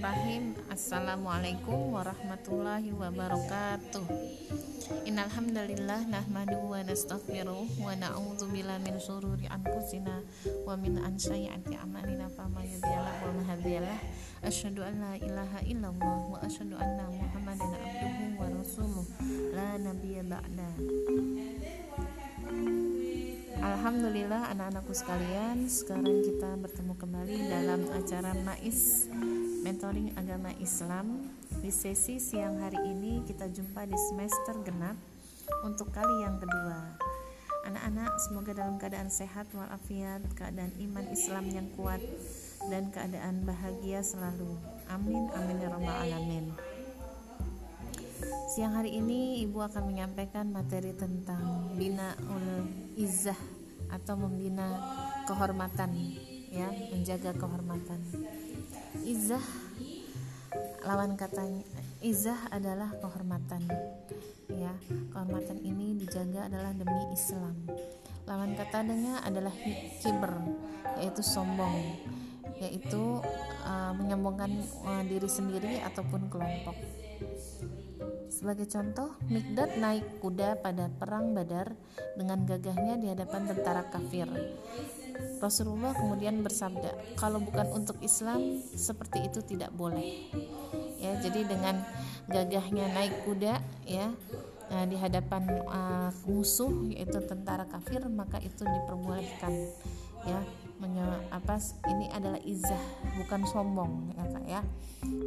Bismillahirrahmanirrahim. Assalamualaikum warahmatullahi wabarakatuh. Innalhamdulillah nahmadu wa nastaghfiruh wa na'udzu billahi min syururi anfusina wa min sayyiati a'malina fama yahdiyalah wa mahdiyalah asyhadu an la ilaha illallah wa asyhadu anna muhammadan abduhu wa rasuluh. La nabiyya ba'da Alhamdulillah anak-anakku sekalian Sekarang kita bertemu kembali dalam acara MAIS Mentoring Agama Islam. Di sesi siang hari ini kita jumpa di semester genap Untuk kali yang kedua. Anak-anak semoga dalam keadaan sehat walafiat Keadaan iman Islam yang kuat Dan keadaan bahagia selalu. Amin amin ya rabbal alamin Siang hari ini Ibu akan menyampaikan materi tentang binaul izah atau membina kehormatan ya menjaga kehormatan. Izah lawan katanya izah adalah kehormatan ya. Kehormatan ini dijaga adalah demi Islam. Lawan katanya adalah kiber yaitu sombong yaitu uh, menyombongkan uh, diri sendiri ataupun kelompok sebagai contoh, Mikdad naik kuda pada perang Badar dengan gagahnya di hadapan tentara kafir. Rasulullah kemudian bersabda, "Kalau bukan untuk Islam, seperti itu tidak boleh." Ya, jadi dengan gagahnya naik kuda ya nah, di hadapan uh, musuh yaitu tentara kafir, maka itu diperbolehkan. Ya, menye apa ini adalah izah bukan sombong ya Kak ya.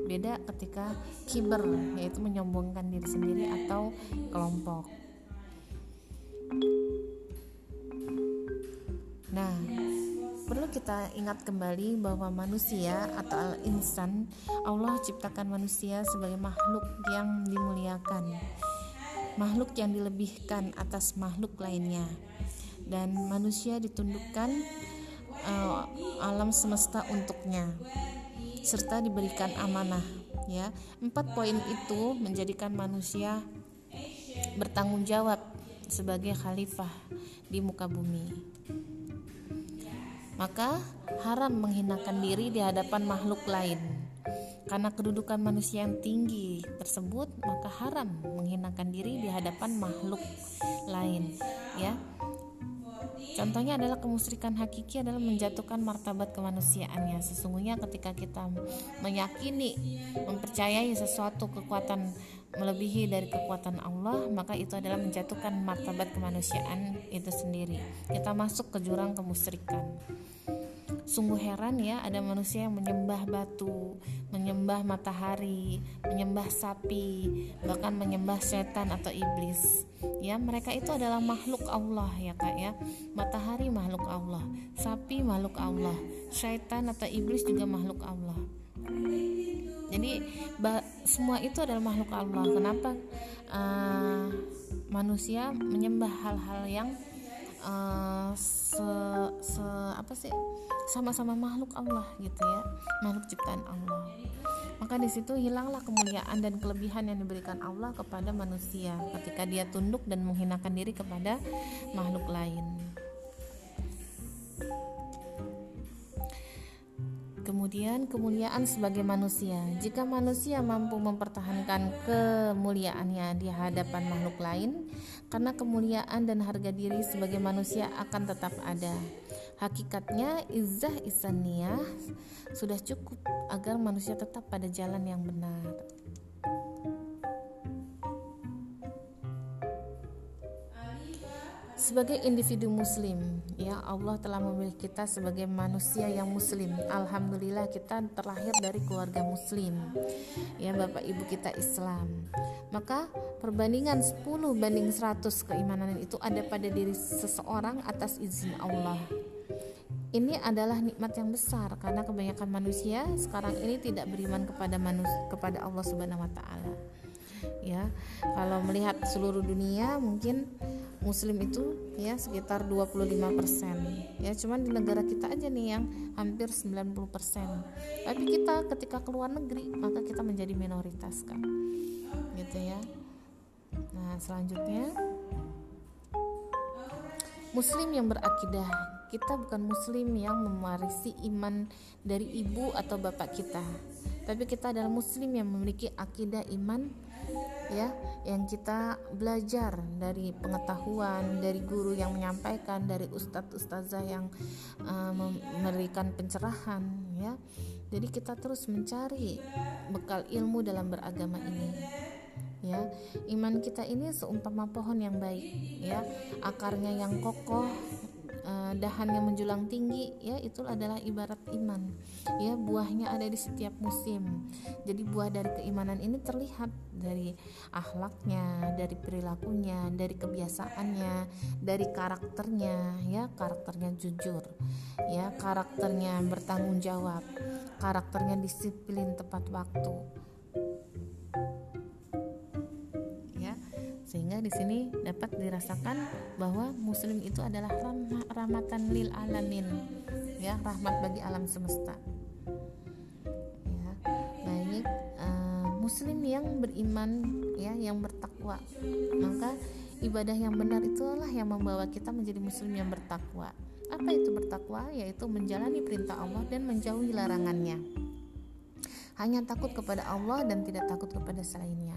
Beda ketika kiber yaitu menyombongkan diri sendiri atau kelompok. Nah perlu kita ingat kembali bahwa manusia atau al-insan Allah ciptakan manusia sebagai makhluk yang dimuliakan makhluk yang dilebihkan atas makhluk lainnya. Dan manusia ditundukkan uh, alam semesta untuknya serta diberikan amanah ya. Empat poin itu menjadikan manusia bertanggung jawab sebagai khalifah di muka bumi. Maka haram menghinakan diri di hadapan makhluk lain. Karena kedudukan manusia yang tinggi tersebut maka haram menghinakan diri di hadapan makhluk lain ya Contohnya adalah kemusyrikan hakiki adalah menjatuhkan martabat kemanusiaannya. Sesungguhnya ketika kita meyakini, mempercayai sesuatu kekuatan melebihi dari kekuatan Allah, maka itu adalah menjatuhkan martabat kemanusiaan itu sendiri. Kita masuk ke jurang kemusyrikan. Sungguh heran ya ada manusia yang menyembah batu, menyembah matahari, menyembah sapi, bahkan menyembah setan atau iblis. Ya, mereka itu adalah makhluk Allah ya Kak ya. Matahari makhluk Allah, sapi makhluk Allah, setan atau iblis juga makhluk Allah. Jadi semua itu adalah makhluk Allah. Kenapa uh, manusia menyembah hal-hal yang uh, se, se apa sih? Sama-sama makhluk Allah gitu ya. Makhluk ciptaan Allah. Maka di situ hilanglah kemuliaan dan kelebihan yang diberikan Allah kepada manusia ketika dia tunduk dan menghinakan diri kepada makhluk lain. Kemudian kemuliaan sebagai manusia. Jika manusia mampu mempertahankan kemuliaannya di hadapan makhluk lain, karena kemuliaan dan harga diri sebagai manusia akan tetap ada. Hakikatnya izah isaniyah sudah cukup agar manusia tetap pada jalan yang benar. Sebagai individu muslim ya Allah telah memilih kita sebagai manusia yang muslim. Alhamdulillah kita terlahir dari keluarga muslim ya Bapak Ibu kita Islam. Maka perbandingan 10 banding 100 keimanan itu ada pada diri seseorang atas izin Allah. Ini adalah nikmat yang besar karena kebanyakan manusia sekarang ini tidak beriman kepada manusia kepada Allah Subhanahu wa taala. Ya kalau melihat seluruh dunia mungkin muslim itu ya sekitar 25% ya cuman di negara kita aja nih yang hampir 90% tapi kita ketika keluar negeri maka kita menjadi minoritas kan gitu ya. Nah selanjutnya. Muslim yang berakidah. Kita bukan muslim yang mewarisi iman dari ibu atau bapak kita. Tapi kita adalah muslim yang memiliki akidah iman ya yang kita belajar dari pengetahuan dari guru yang menyampaikan dari ustadz ustazah yang uh, memberikan pencerahan ya. Jadi kita terus mencari bekal ilmu dalam beragama ini ya. Iman kita ini seumpama pohon yang baik ya. Akarnya yang kokoh uh, dahannya menjulang tinggi ya itu adalah ibarat iman. Ya buahnya ada di setiap musim. Jadi buah dari keimanan ini terlihat dari akhlaknya dari perilakunya dari kebiasaannya dari karakternya ya karakternya jujur ya karakternya bertanggung jawab karakternya disiplin tepat waktu sehingga di sini dapat dirasakan bahwa muslim itu adalah rahmah, rahmatan lil alamin. Ya rahmat bagi alam semesta. Ya baik. Uh, muslim yang beriman ya yang bertakwa. Maka ibadah yang benar itulah yang membawa kita menjadi muslim yang bertakwa. Apa itu bertakwa? Yaitu menjalani perintah Allah dan menjauhi larangannya hanya takut kepada Allah dan tidak takut kepada selainnya.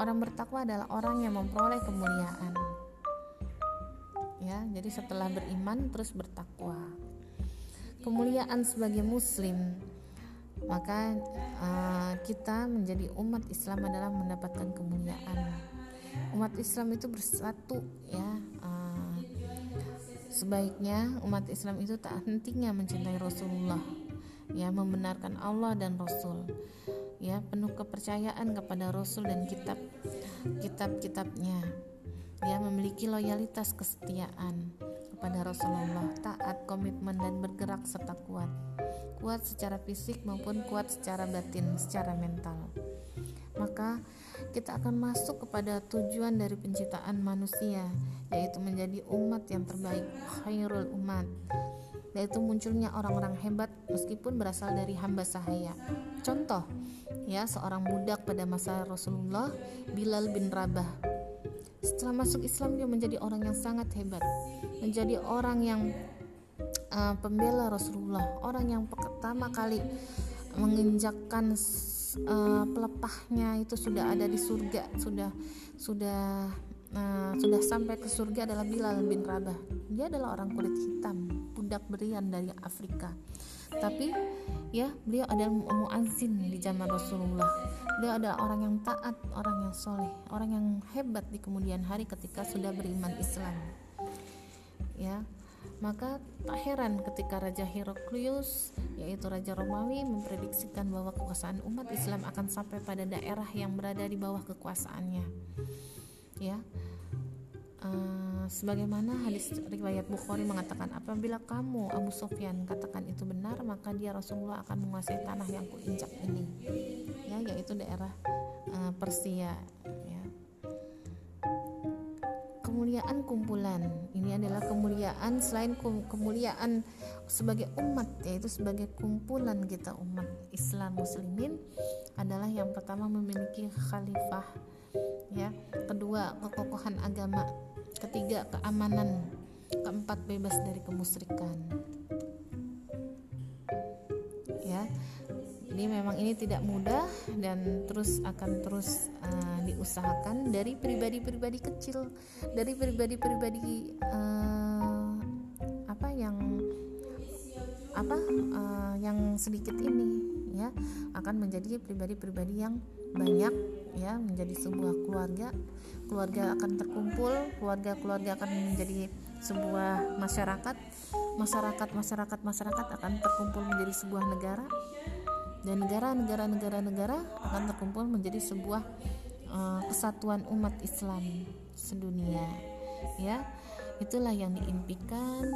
Orang bertakwa adalah orang yang memperoleh kemuliaan. Ya, jadi setelah beriman terus bertakwa. Kemuliaan sebagai muslim maka uh, kita menjadi umat Islam adalah mendapatkan kemuliaan. Umat Islam itu bersatu ya. Uh, sebaiknya umat Islam itu tak hentinya mencintai Rasulullah ya membenarkan Allah dan Rasul. Ya penuh kepercayaan kepada Rasul dan kitab kitab-kitabnya. Ya memiliki loyalitas kesetiaan kepada Rasulullah taat komitmen dan bergerak serta kuat. Kuat secara fisik maupun kuat secara batin secara mental. Maka kita akan masuk kepada tujuan dari penciptaan manusia yaitu menjadi umat yang terbaik khairul umat yaitu munculnya orang-orang hebat meskipun berasal dari hamba sahaya. Contoh, ya seorang budak pada masa Rasulullah, Bilal bin Rabah. Setelah masuk Islam dia menjadi orang yang sangat hebat, menjadi orang yang uh, pembela Rasulullah, orang yang pertama kali menginjakkan uh, pelepahnya itu sudah ada di surga, sudah sudah Nah, sudah sampai ke surga adalah Bilal bin Rabah. Dia adalah orang kulit hitam, budak berian dari Afrika. Tapi ya, beliau adalah muazin di zaman Rasulullah. Beliau adalah orang yang taat, orang yang soleh, orang yang hebat di kemudian hari ketika sudah beriman Islam. Ya, maka tak heran ketika Raja Heraklius yaitu Raja Romawi memprediksikan bahwa kekuasaan umat Islam akan sampai pada daerah yang berada di bawah kekuasaannya. Ya. Uh, sebagaimana hadis riwayat Bukhari mengatakan apabila kamu Abu Sufyan katakan itu benar maka dia Rasulullah akan menguasai tanah yang kuinjak ini. Ya yaitu daerah uh, Persia ya. Kemuliaan kumpulan ini adalah kemuliaan selain kemuliaan sebagai umat yaitu sebagai kumpulan kita umat Islam muslimin adalah yang pertama memiliki khalifah ya. Kedua kekokohan agama. Ketiga keamanan. Keempat bebas dari kemusyrikan jadi memang ini tidak mudah dan terus akan terus uh, diusahakan dari pribadi-pribadi kecil dari pribadi-pribadi uh, apa yang apa uh, yang sedikit ini ya akan menjadi pribadi-pribadi yang banyak ya menjadi sebuah keluarga. Keluarga akan terkumpul keluarga-keluarga akan menjadi sebuah masyarakat. Masyarakat masyarakat masyarakat akan terkumpul menjadi sebuah negara dan negara-negara negara-negara akan terkumpul menjadi sebuah uh, kesatuan umat Islam sedunia ya. Itulah yang diimpikan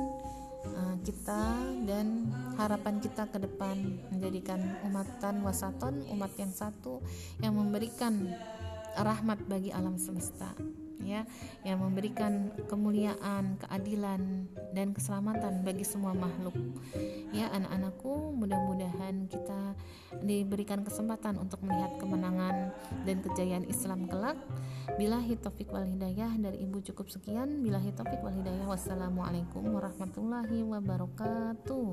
uh, kita dan harapan kita ke depan menjadikan umatan wasaton umat yang satu yang memberikan rahmat bagi alam semesta ya yang memberikan kemuliaan, keadilan dan keselamatan bagi semua makhluk. Ya anak-anakku, mudah-mudahan kita diberikan kesempatan untuk melihat kemenangan dan kejayaan Islam kelak. Bila taufik wal hidayah dari Ibu cukup sekian. Bila taufik wal hidayah. Wassalamualaikum warahmatullahi wabarakatuh.